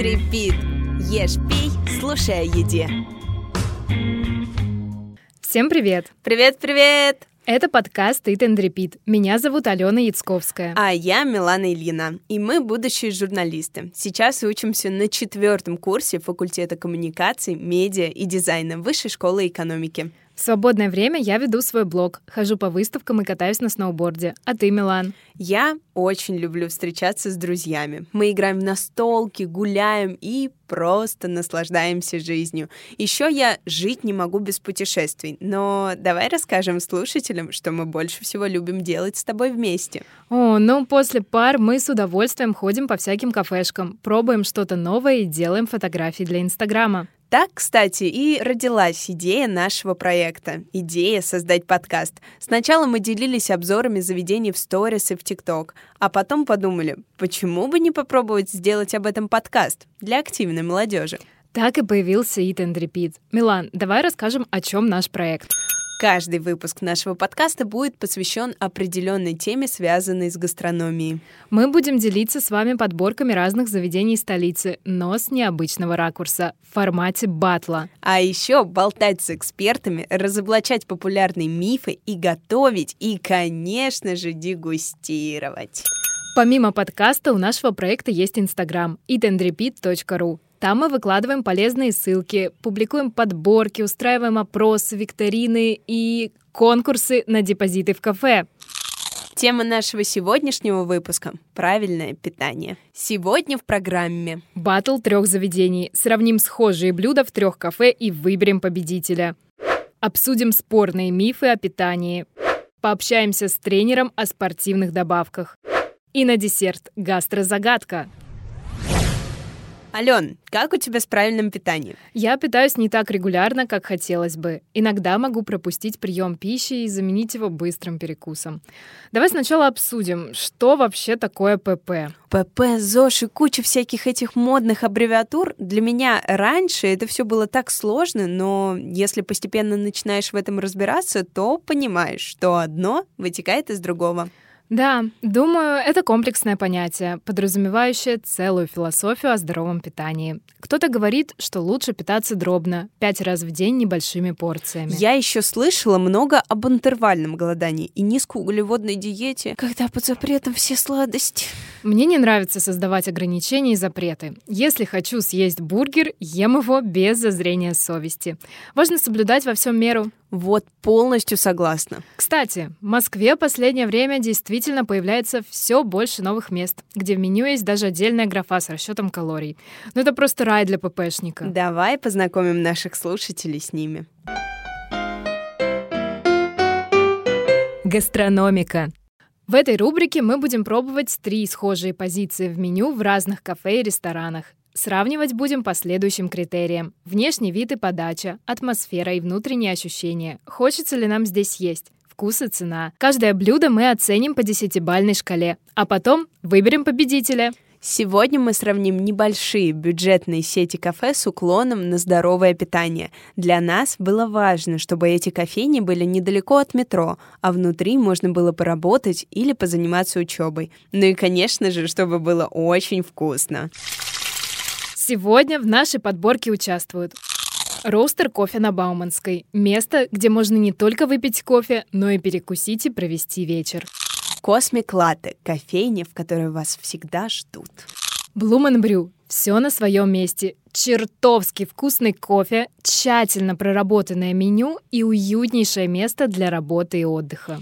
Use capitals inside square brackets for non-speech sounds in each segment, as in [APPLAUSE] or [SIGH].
repeat. Ешь, пей, слушай о еде. Всем привет! Привет-привет! Это подкаст Eat and Repeat. Меня зовут Алена Яцковская. А я Милана Ильина, и мы будущие журналисты. Сейчас учимся на четвертом курсе факультета коммуникаций, медиа и дизайна Высшей школы экономики. В свободное время я веду свой блог, хожу по выставкам и катаюсь на сноуборде. А ты, Милан? Я очень люблю встречаться с друзьями. Мы играем в настолки, гуляем и просто наслаждаемся жизнью. Еще я жить не могу без путешествий, но давай расскажем слушателям, что мы больше всего любим делать с тобой вместе. О, ну после пар мы с удовольствием ходим по всяким кафешкам, пробуем что-то новое и делаем фотографии для Инстаграма. Так, кстати, и родилась идея нашего проекта. Идея создать подкаст. Сначала мы делились обзорами заведений в сторис и в ТикТок, а потом подумали, почему бы не попробовать сделать об этом подкаст для активной молодежи. Так и появился Eat and Repeat. Милан, давай расскажем, о чем наш проект. Каждый выпуск нашего подкаста будет посвящен определенной теме, связанной с гастрономией. Мы будем делиться с вами подборками разных заведений столицы, но с необычного ракурса, в формате батла. А еще болтать с экспертами, разоблачать популярные мифы и готовить, и, конечно же, дегустировать. Помимо подкаста у нашего проекта есть Инстаграм eatandrepeat.ru. Там мы выкладываем полезные ссылки, публикуем подборки, устраиваем опросы, викторины и конкурсы на депозиты в кафе. Тема нашего сегодняшнего выпуска – правильное питание. Сегодня в программе Батл трех заведений. Сравним схожие блюда в трех кафе и выберем победителя. Обсудим спорные мифы о питании. Пообщаемся с тренером о спортивных добавках. И на десерт – гастрозагадка. Ален, как у тебя с правильным питанием? Я питаюсь не так регулярно, как хотелось бы. Иногда могу пропустить прием пищи и заменить его быстрым перекусом. Давай сначала обсудим, что вообще такое ПП. ПП, ЗОЖ и куча всяких этих модных аббревиатур. Для меня раньше это все было так сложно, но если постепенно начинаешь в этом разбираться, то понимаешь, что одно вытекает из другого. Да, думаю, это комплексное понятие, подразумевающее целую философию о здоровом питании. Кто-то говорит, что лучше питаться дробно, пять раз в день небольшими порциями. Я еще слышала много об интервальном голодании и низкоуглеводной диете, когда под запретом все сладости. Мне не нравится создавать ограничения и запреты. Если хочу съесть бургер, ем его без зазрения совести. Важно соблюдать во всем меру. Вот полностью согласна. Кстати, в Москве в последнее время действительно появляется все больше новых мест, где в меню есть даже отдельная графа с расчетом калорий. Но это просто рай для ППшника. Давай познакомим наших слушателей с ними. Гастрономика. В этой рубрике мы будем пробовать три схожие позиции в меню в разных кафе и ресторанах. Сравнивать будем по следующим критериям. Внешний вид и подача, атмосфера и внутренние ощущения. Хочется ли нам здесь есть? Вкус и цена. Каждое блюдо мы оценим по десятибальной шкале, а потом выберем победителя. Сегодня мы сравним небольшие бюджетные сети кафе с уклоном на здоровое питание. Для нас было важно, чтобы эти кофейни были недалеко от метро, а внутри можно было поработать или позаниматься учебой. Ну и, конечно же, чтобы было очень вкусно. Сегодня в нашей подборке участвуют Роустер кофе на Бауманской. Место, где можно не только выпить кофе, но и перекусить и провести вечер. Космик Латте – кофейня, в которой вас всегда ждут. Блумен Брю. Все на своем месте. Чертовски вкусный кофе, тщательно проработанное меню и уютнейшее место для работы и отдыха.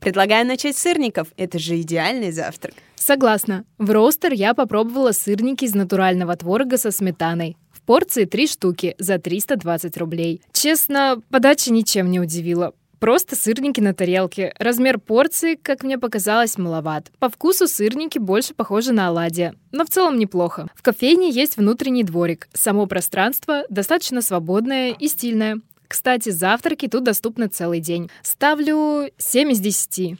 Предлагаю начать с сырников. Это же идеальный завтрак. Согласна. В роустер я попробовала сырники из натурального творога со сметаной. В порции три штуки за 320 рублей. Честно, подача ничем не удивила. Просто сырники на тарелке. Размер порции, как мне показалось, маловат. По вкусу сырники больше похожи на оладья, но в целом неплохо. В кофейне есть внутренний дворик. Само пространство достаточно свободное и стильное. Кстати, завтраки тут доступны целый день. Ставлю 7 из 10.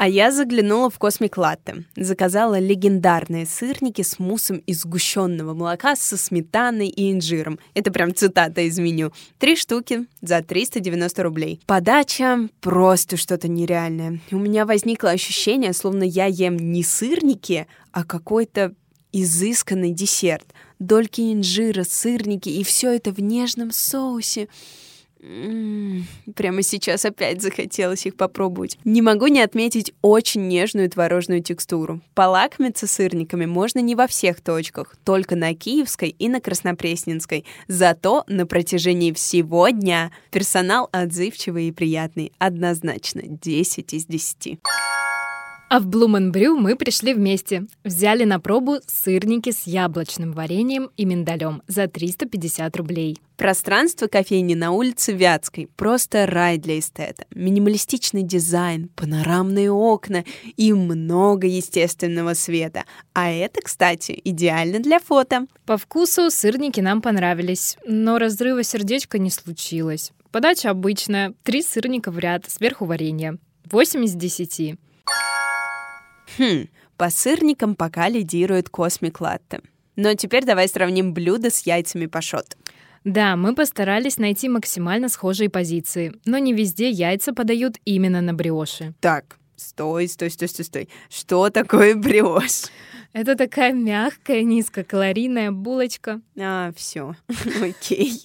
А я заглянула в Космик Латте. Заказала легендарные сырники с муссом из сгущенного молока со сметаной и инжиром. Это прям цитата из меню. Три штуки за 390 рублей. Подача просто что-то нереальное. У меня возникло ощущение, словно я ем не сырники, а какой-то изысканный десерт. Дольки инжира, сырники и все это в нежном соусе. Прямо сейчас опять захотелось их попробовать. Не могу не отметить очень нежную творожную текстуру. Полакомиться сырниками можно не во всех точках, только на Киевской и на Краснопресненской. Зато на протяжении всего дня персонал отзывчивый и приятный. Однозначно 10 из 10. А в Блуменбрю мы пришли вместе. Взяли на пробу сырники с яблочным вареньем и миндалем за 350 рублей. Пространство кофейни на улице Вятской. Просто рай для эстета. Минималистичный дизайн, панорамные окна и много естественного света. А это, кстати, идеально для фото. По вкусу сырники нам понравились, но разрыва сердечка не случилось. Подача обычная. Три сырника в ряд, сверху варенье. 8 из 10. Хм, по сырникам пока лидирует Космик Латте. Но теперь давай сравним блюдо с яйцами пашот. Да, мы постарались найти максимально схожие позиции, но не везде яйца подают именно на бриоши. Так, стой, стой, стой, стой, стой. Что такое бриош? Это такая мягкая, низкокалорийная булочка. А, все, [LAUGHS] окей.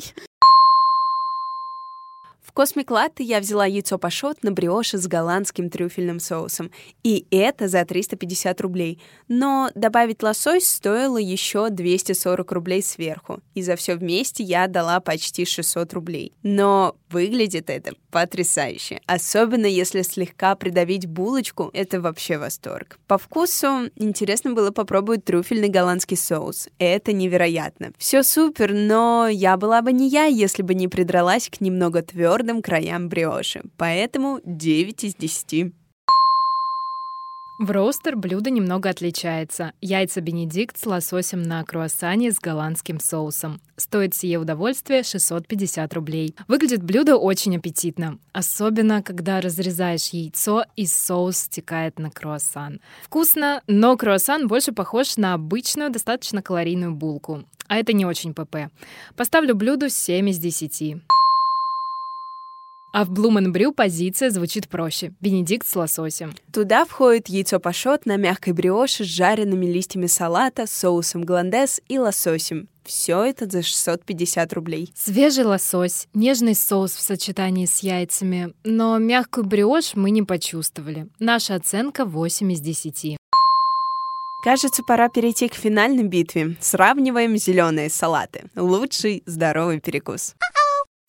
В Космик Латте я взяла яйцо пашот на бриоше с голландским трюфельным соусом. И это за 350 рублей. Но добавить лосось стоило еще 240 рублей сверху. И за все вместе я отдала почти 600 рублей. Но выглядит это потрясающе. Особенно если слегка придавить булочку, это вообще восторг. По вкусу интересно было попробовать трюфельный голландский соус. Это невероятно. Все супер, но я была бы не я, если бы не придралась к немного твердым твердым краям бриоши, поэтому 9 из 10. В роустер блюдо немного отличается. Яйца Бенедикт с лососем на круассане с голландским соусом. Стоит сие удовольствие 650 рублей. Выглядит блюдо очень аппетитно. Особенно, когда разрезаешь яйцо и соус стекает на круассан. Вкусно, но круассан больше похож на обычную, достаточно калорийную булку. А это не очень ПП. Поставлю блюду 7 из 10. А в Блуменбрю позиция звучит проще. Бенедикт с лососем. Туда входит яйцо пашот на мягкой бриоше с жареными листьями салата, соусом голландес и лососем. Все это за 650 рублей. Свежий лосось, нежный соус в сочетании с яйцами, но мягкую бриош мы не почувствовали. Наша оценка 8 из 10. Кажется, пора перейти к финальной битве. Сравниваем зеленые салаты. Лучший здоровый перекус.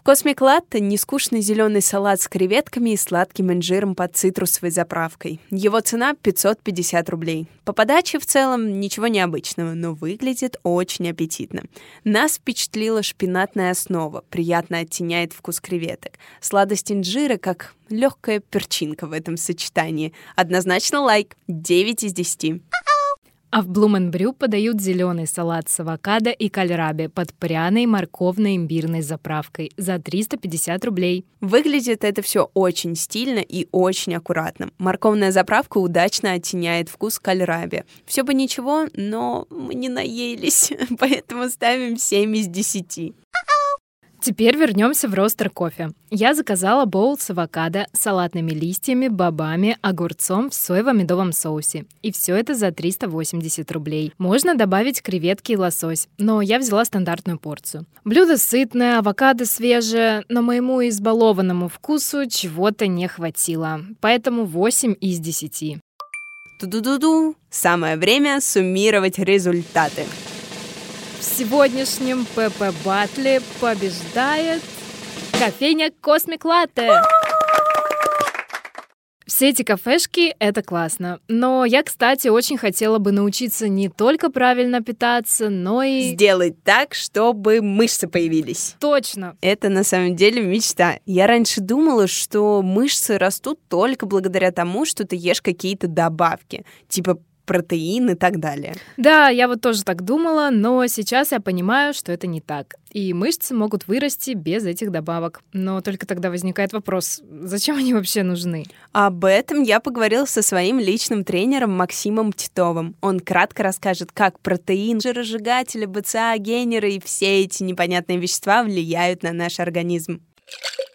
Космик Латте — нескучный зеленый салат с креветками и сладким инжиром под цитрусовой заправкой. Его цена — 550 рублей. По подаче в целом ничего необычного, но выглядит очень аппетитно. Нас впечатлила шпинатная основа, приятно оттеняет вкус креветок. Сладость инжира как легкая перчинка в этом сочетании. Однозначно лайк. 9 из 10. А в Блуменбрю подают зеленый салат с авокадо и кальраби под пряной морковно-имбирной заправкой за 350 рублей. Выглядит это все очень стильно и очень аккуратно. Морковная заправка удачно оттеняет вкус кальраби. Все бы ничего, но мы не наелись, [LAUGHS] поэтому ставим 7 из 10. Теперь вернемся в ростер кофе. Я заказала боул с авокадо, салатными листьями, бобами, огурцом в соево-медовом соусе. И все это за 380 рублей. Можно добавить креветки и лосось, но я взяла стандартную порцию. Блюдо сытное, авокадо свежее, но моему избалованному вкусу чего-то не хватило. Поэтому 8 из 10. Ту-ду-ду-ду. Самое время суммировать результаты. В сегодняшнем ПП Батле побеждает кофейня Космик Латте. Все эти кафешки — это классно. Но я, кстати, очень хотела бы научиться не только правильно питаться, но и... Сделать так, чтобы мышцы появились. Точно. Это на самом деле мечта. Я раньше думала, что мышцы растут только благодаря тому, что ты ешь какие-то добавки. Типа протеин и так далее. Да, я вот тоже так думала, но сейчас я понимаю, что это не так. И мышцы могут вырасти без этих добавок. Но только тогда возникает вопрос, зачем они вообще нужны? Об этом я поговорила со своим личным тренером Максимом Титовым. Он кратко расскажет, как протеин, жиросжигатели, БЦА, генеры и все эти непонятные вещества влияют на наш организм.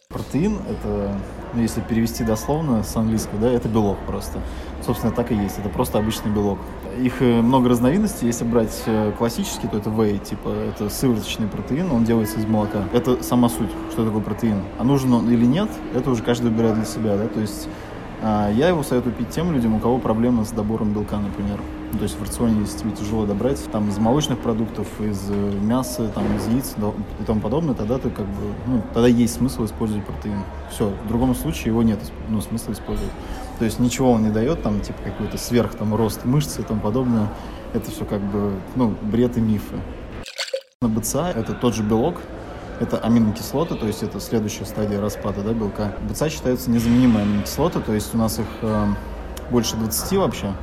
Протеин — это, ну, если перевести дословно с английского, да, это белок просто. Собственно, так и есть. Это просто обычный белок. Их э, много разновидностей. Если брать э, классический, то это whey, типа это сывороточный протеин, он делается из молока. Это сама суть, что такое протеин. А нужен он или нет, это уже каждый выбирает для себя, да, то есть а, я его советую пить тем людям, у кого проблемы с добором белка, например. Ну, то есть в рационе, если тебе тяжело добрать, там из молочных продуктов, из э, мяса, там из яиц и тому подобное, тогда ты как бы, ну, тогда есть смысл использовать протеин. Все, в другом случае его нет, ну, смысла использовать. То есть ничего он не дает, там, типа, какой-то сверх, там, рост мышц и тому подобное. Это все как бы, ну, бред и мифы. На БЦА это тот же белок, это аминокислоты, то есть это следующая стадия распада да, белка. БЦА считаются незаменимые аминокислоты, то есть у нас их э, больше 20 вообще,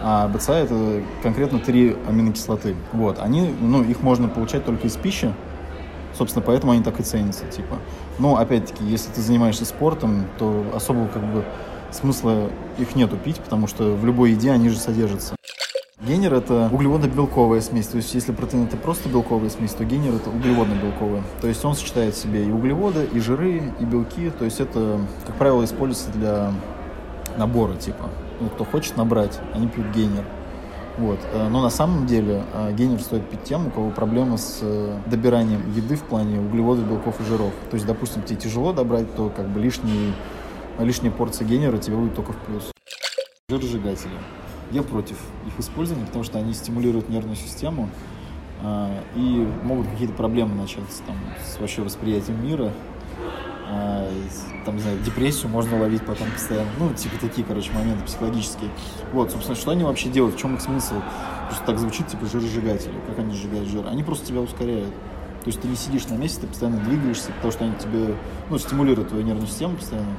а БЦА это конкретно три аминокислоты. Вот, они, ну, их можно получать только из пищи, собственно, поэтому они так и ценятся, типа. Но, опять-таки, если ты занимаешься спортом, то особого, как бы, смысла их нету пить, потому что в любой еде они же содержатся. Генер – это углеводно-белковая смесь. То есть, если протеин – это просто белковая смесь, то генер – это углеводно-белковая. То есть, он сочетает в себе и углеводы, и жиры, и белки. То есть, это, как правило, используется для набора, типа. Ну, кто хочет набрать, они пьют генер. Вот. Э, но на самом деле э, генер стоит пить тем, у кого проблемы с э, добиранием еды в плане углеводов, белков и жиров. То есть, допустим, тебе тяжело добрать, то как бы лишний, лишняя порция генера тебе будет только в плюс. Жиросжигатели. Я против их использования, потому что они стимулируют нервную систему э, и могут какие-то проблемы начаться там, с вообще восприятием мира. Э, там, не знаю, депрессию можно ловить потом постоянно. Ну, типа такие, короче, моменты психологические. Вот, собственно, что они вообще делают, в чем их смысл? Просто так звучит, типа, жиросжигатели. Как они сжигают жир? Они просто тебя ускоряют. То есть ты не сидишь на месте, ты постоянно двигаешься, потому что они тебе, ну, стимулируют твою нервную систему постоянно.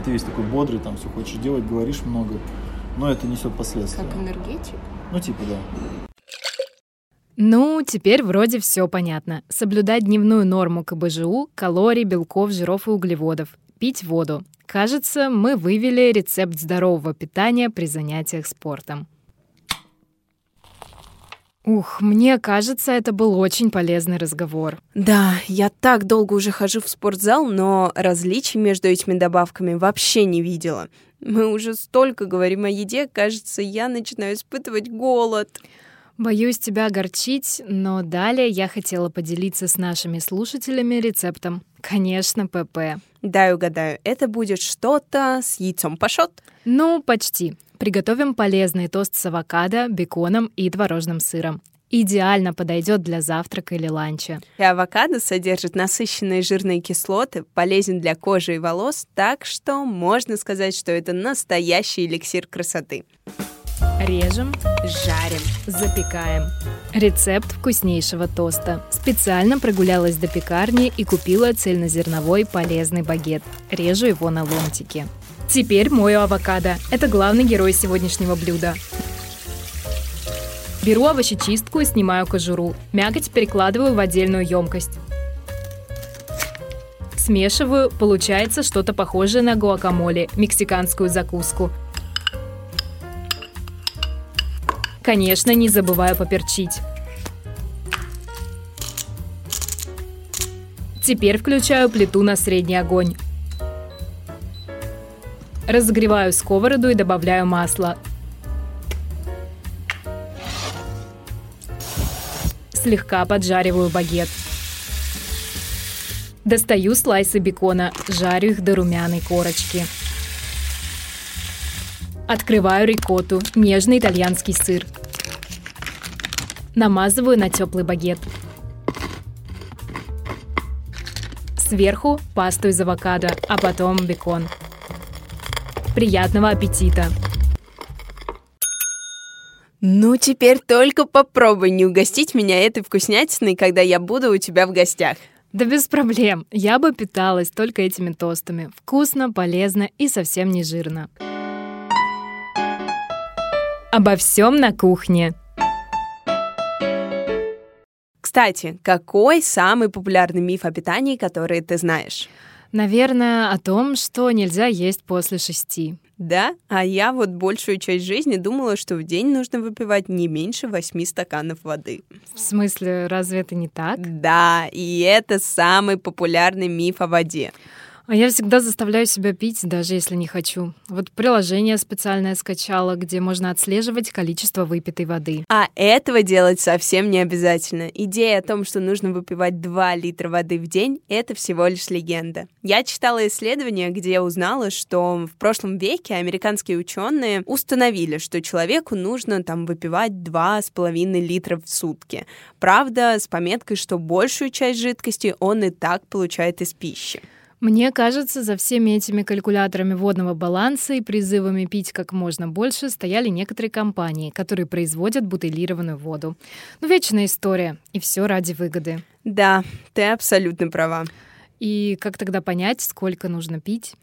И ты весь такой бодрый, там все хочешь делать, говоришь много но это несет последствия. Как энергетик? Ну, типа, да. Ну, теперь вроде все понятно. Соблюдать дневную норму КБЖУ, калорий, белков, жиров и углеводов. Пить воду. Кажется, мы вывели рецепт здорового питания при занятиях спортом. Ух, мне кажется, это был очень полезный разговор. Да, я так долго уже хожу в спортзал, но различий между этими добавками вообще не видела. Мы уже столько говорим о еде, кажется, я начинаю испытывать голод. Боюсь тебя огорчить, но далее я хотела поделиться с нашими слушателями рецептом. Конечно, ПП. Дай угадаю, это будет что-то с яйцом пашот? Ну, почти. Приготовим полезный тост с авокадо, беконом и творожным сыром идеально подойдет для завтрака или ланча. И авокадо содержит насыщенные жирные кислоты, полезен для кожи и волос, так что можно сказать, что это настоящий эликсир красоты. Режем, жарим, запекаем. Рецепт вкуснейшего тоста. Специально прогулялась до пекарни и купила цельнозерновой полезный багет. Режу его на ломтики. Теперь мою авокадо. Это главный герой сегодняшнего блюда. Беру овощечистку и снимаю кожуру. Мякоть перекладываю в отдельную емкость. Смешиваю, получается что-то похожее на гуакамоле, мексиканскую закуску. Конечно, не забываю поперчить. Теперь включаю плиту на средний огонь. Разогреваю сковороду и добавляю масло. Слегка поджариваю багет. Достаю слайсы бекона, жарю их до румяной корочки. Открываю рикотту, нежный итальянский сыр. Намазываю на теплый багет. Сверху пасту из авокадо, а потом бекон. Приятного аппетита! Ну, теперь только попробуй не угостить меня этой вкуснятиной, когда я буду у тебя в гостях. Да без проблем. Я бы питалась только этими тостами. Вкусно, полезно и совсем не жирно. Обо всем на кухне. Кстати, какой самый популярный миф о питании, который ты знаешь? Наверное, о том, что нельзя есть после шести. Да, а я вот большую часть жизни думала, что в день нужно выпивать не меньше восьми стаканов воды. В смысле, разве это не так? Да, и это самый популярный миф о воде. А я всегда заставляю себя пить, даже если не хочу. Вот приложение специальное скачала, где можно отслеживать количество выпитой воды. А этого делать совсем не обязательно. Идея о том, что нужно выпивать 2 литра воды в день, это всего лишь легенда. Я читала исследование, где узнала, что в прошлом веке американские ученые установили, что человеку нужно там выпивать 2,5 литра в сутки. Правда, с пометкой, что большую часть жидкости он и так получает из пищи. Мне кажется, за всеми этими калькуляторами водного баланса и призывами пить как можно больше стояли некоторые компании, которые производят бутылированную воду. Ну, вечная история, и все ради выгоды. Да, ты абсолютно права. И как тогда понять, сколько нужно пить?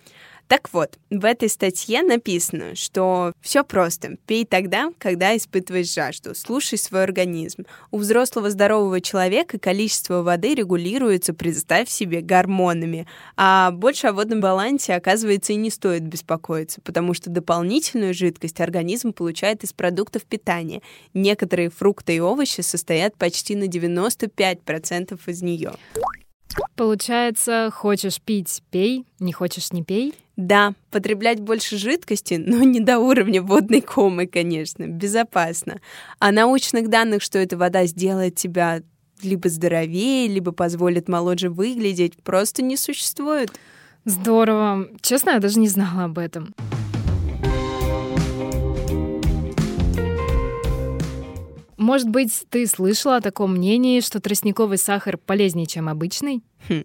Так вот, в этой статье написано, что все просто. Пей тогда, когда испытываешь жажду. Слушай свой организм. У взрослого здорового человека количество воды регулируется, представь себе, гормонами. А больше о водном балансе, оказывается, и не стоит беспокоиться, потому что дополнительную жидкость организм получает из продуктов питания. Некоторые фрукты и овощи состоят почти на 95% из нее. Получается, хочешь пить — пей, не хочешь — не пей? Да, потреблять больше жидкости, [LAUGHS] но не до уровня водной комы, конечно, безопасно. А научных данных, что эта вода сделает тебя либо здоровее, либо позволит моложе выглядеть, просто не существует. Здорово. Честно, я даже не знала об этом. Может быть, ты слышала о таком мнении, что тростниковый сахар полезнее, чем обычный? Хм.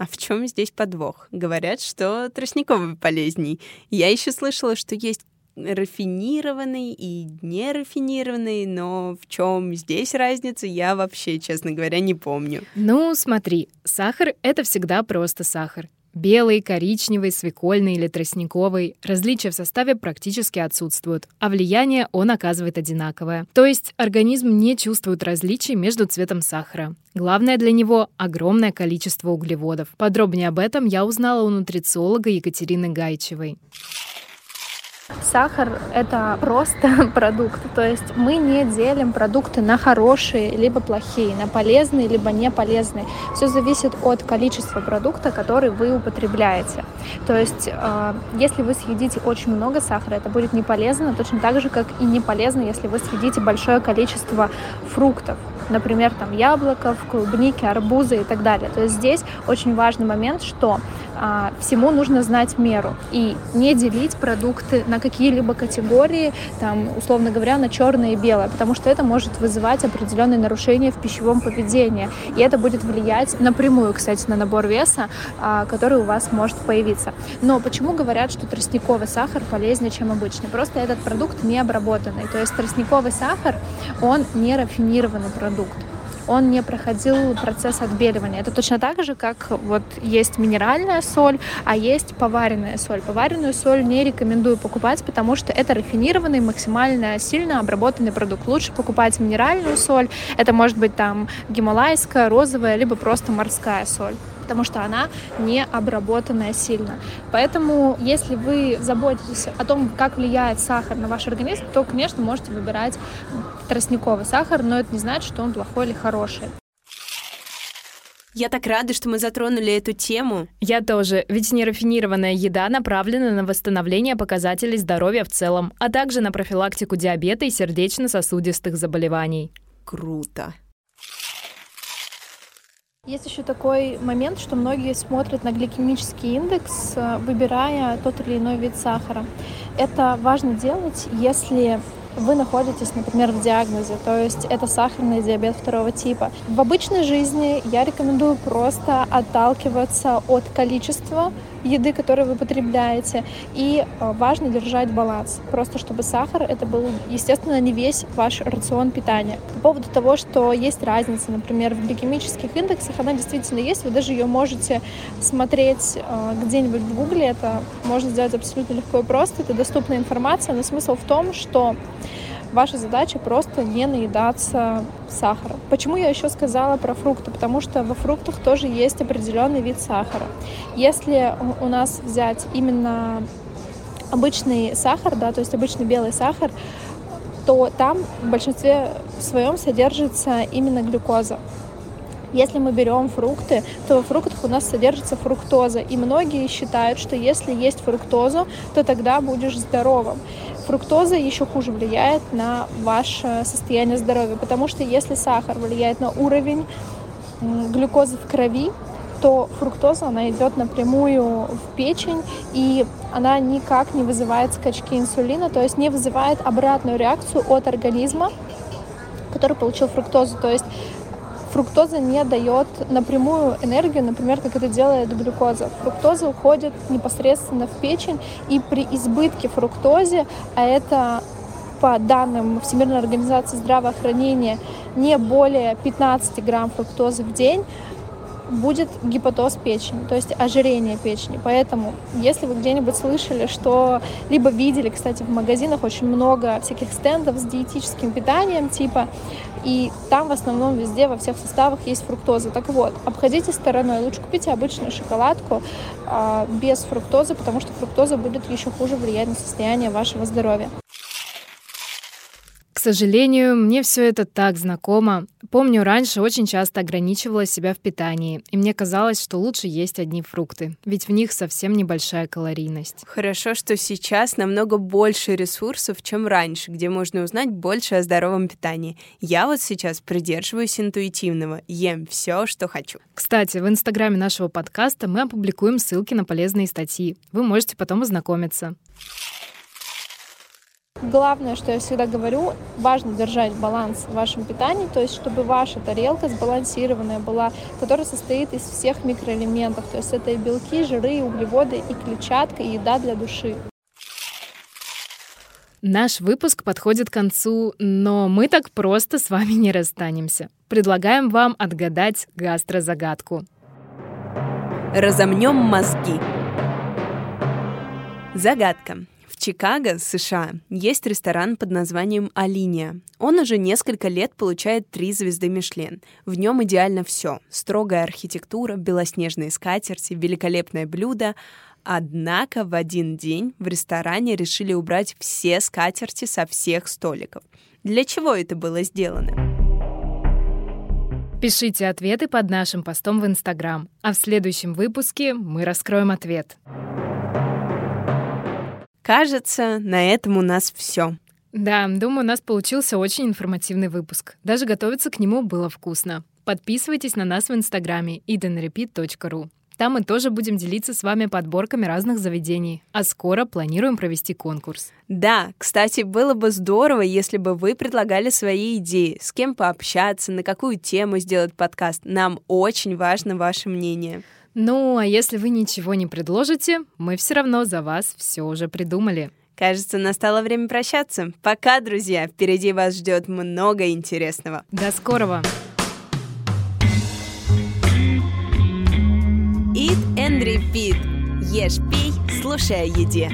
А в чем здесь подвох? Говорят, что тростниковый полезней. Я еще слышала, что есть рафинированный и нерафинированный, но в чем здесь разница, я вообще, честно говоря, не помню. Ну, смотри, сахар — это всегда просто сахар. Белый, коричневый, свекольный или тростниковый. Различия в составе практически отсутствуют, а влияние он оказывает одинаковое. То есть организм не чувствует различий между цветом сахара. Главное для него — огромное количество углеводов. Подробнее об этом я узнала у нутрициолога Екатерины Гайчевой. Сахар — это просто [LAUGHS] продукт, то есть мы не делим продукты на хорошие либо плохие, на полезные либо не полезные. Все зависит от количества продукта, который вы употребляете. То есть э, если вы съедите очень много сахара, это будет не полезно, точно так же, как и не полезно, если вы съедите большое количество фруктов например, там яблоков, клубники, арбузы и так далее. То есть здесь очень важный момент, что а, всему нужно знать меру и не делить продукты на какие-либо категории, там, условно говоря, на черное и белое, потому что это может вызывать определенные нарушения в пищевом поведении. И это будет влиять напрямую, кстати, на набор веса, а, который у вас может появиться. Но почему говорят, что тростниковый сахар полезнее, чем обычный? Просто этот продукт не обработанный. То есть тростниковый сахар, он не рафинированный продукт он не проходил процесс отбеливания. Это точно так же, как вот есть минеральная соль, а есть поваренная соль. Поваренную соль не рекомендую покупать, потому что это рафинированный, максимально сильно обработанный продукт. Лучше покупать минеральную соль. Это может быть там гималайская, розовая, либо просто морская соль потому что она не обработанная сильно. Поэтому, если вы заботитесь о том, как влияет сахар на ваш организм, то, конечно, можете выбирать тростниковый сахар, но это не значит, что он плохой или хороший. Я так рада, что мы затронули эту тему. Я тоже, ведь нерафинированная еда направлена на восстановление показателей здоровья в целом, а также на профилактику диабета и сердечно-сосудистых заболеваний. Круто. Есть еще такой момент, что многие смотрят на гликемический индекс, э, выбирая тот или иной вид сахара. Это важно делать, если вы находитесь, например, в диагнозе, то есть это сахарный диабет второго типа. В обычной жизни я рекомендую просто отталкиваться от количества еды, которую вы потребляете. И э, важно держать баланс, просто чтобы сахар это был, естественно, не весь ваш рацион питания. По поводу того, что есть разница, например, в гликемических индексах, она действительно есть, вы даже ее можете смотреть э, где-нибудь в гугле, это можно сделать абсолютно легко и просто, это доступная информация, но смысл в том, что Ваша задача просто не наедаться сахаром. Почему я еще сказала про фрукты? Потому что во фруктах тоже есть определенный вид сахара. Если у нас взять именно обычный сахар, да, то есть обычный белый сахар, то там в большинстве своем содержится именно глюкоза. Если мы берем фрукты, то во фруктах у нас содержится фруктоза. И многие считают, что если есть фруктозу, то тогда будешь здоровым. Фруктоза еще хуже влияет на ваше состояние здоровья, потому что если сахар влияет на уровень глюкозы в крови, то фруктоза, она идет напрямую в печень, и она никак не вызывает скачки инсулина, то есть не вызывает обратную реакцию от организма, который получил фруктозу. То есть фруктоза не дает напрямую энергию, например, как это делает глюкоза. Фруктоза уходит непосредственно в печень, и при избытке фруктозе, а это по данным Всемирной организации здравоохранения не более 15 грамм фруктозы в день, будет гипотоз печени, то есть ожирение печени. Поэтому, если вы где-нибудь слышали, что либо видели, кстати, в магазинах очень много всяких стендов с диетическим питанием, типа, и там в основном везде во всех составах есть фруктоза. Так вот, обходите стороной, лучше купите обычную шоколадку э, без фруктозы, потому что фруктоза будет еще хуже влиять на состояние вашего здоровья. К сожалению, мне все это так знакомо. Помню, раньше очень часто ограничивала себя в питании, и мне казалось, что лучше есть одни фрукты, ведь в них совсем небольшая калорийность. Хорошо, что сейчас намного больше ресурсов, чем раньше, где можно узнать больше о здоровом питании. Я вот сейчас придерживаюсь интуитивного, ем все, что хочу. Кстати, в инстаграме нашего подкаста мы опубликуем ссылки на полезные статьи. Вы можете потом ознакомиться. Главное, что я всегда говорю, важно держать баланс в вашем питании, то есть чтобы ваша тарелка сбалансированная была, которая состоит из всех микроэлементов, то есть это и белки, жиры, и углеводы, и клетчатка, и еда для души. Наш выпуск подходит к концу, но мы так просто с вами не расстанемся. Предлагаем вам отгадать гастрозагадку. Разомнем мозги. Загадка. Чикаго, США, есть ресторан под названием «Алиния». Он уже несколько лет получает три звезды Мишлен. В нем идеально все. Строгая архитектура, белоснежные скатерти, великолепное блюдо. Однако в один день в ресторане решили убрать все скатерти со всех столиков. Для чего это было сделано? Пишите ответы под нашим постом в Инстаграм, а в следующем выпуске мы раскроем ответ. Кажется, на этом у нас все. Да, думаю, у нас получился очень информативный выпуск. Даже готовиться к нему было вкусно. Подписывайтесь на нас в инстаграме edenrepeat.ru. Там мы тоже будем делиться с вами подборками разных заведений. А скоро планируем провести конкурс. Да, кстати, было бы здорово, если бы вы предлагали свои идеи, с кем пообщаться, на какую тему сделать подкаст. Нам очень важно ваше мнение. Ну, а если вы ничего не предложите, мы все равно за вас все уже придумали. Кажется, настало время прощаться. Пока, друзья. Впереди вас ждет много интересного. До скорого. Eat and repeat. Ешь, пей, слушай о еде.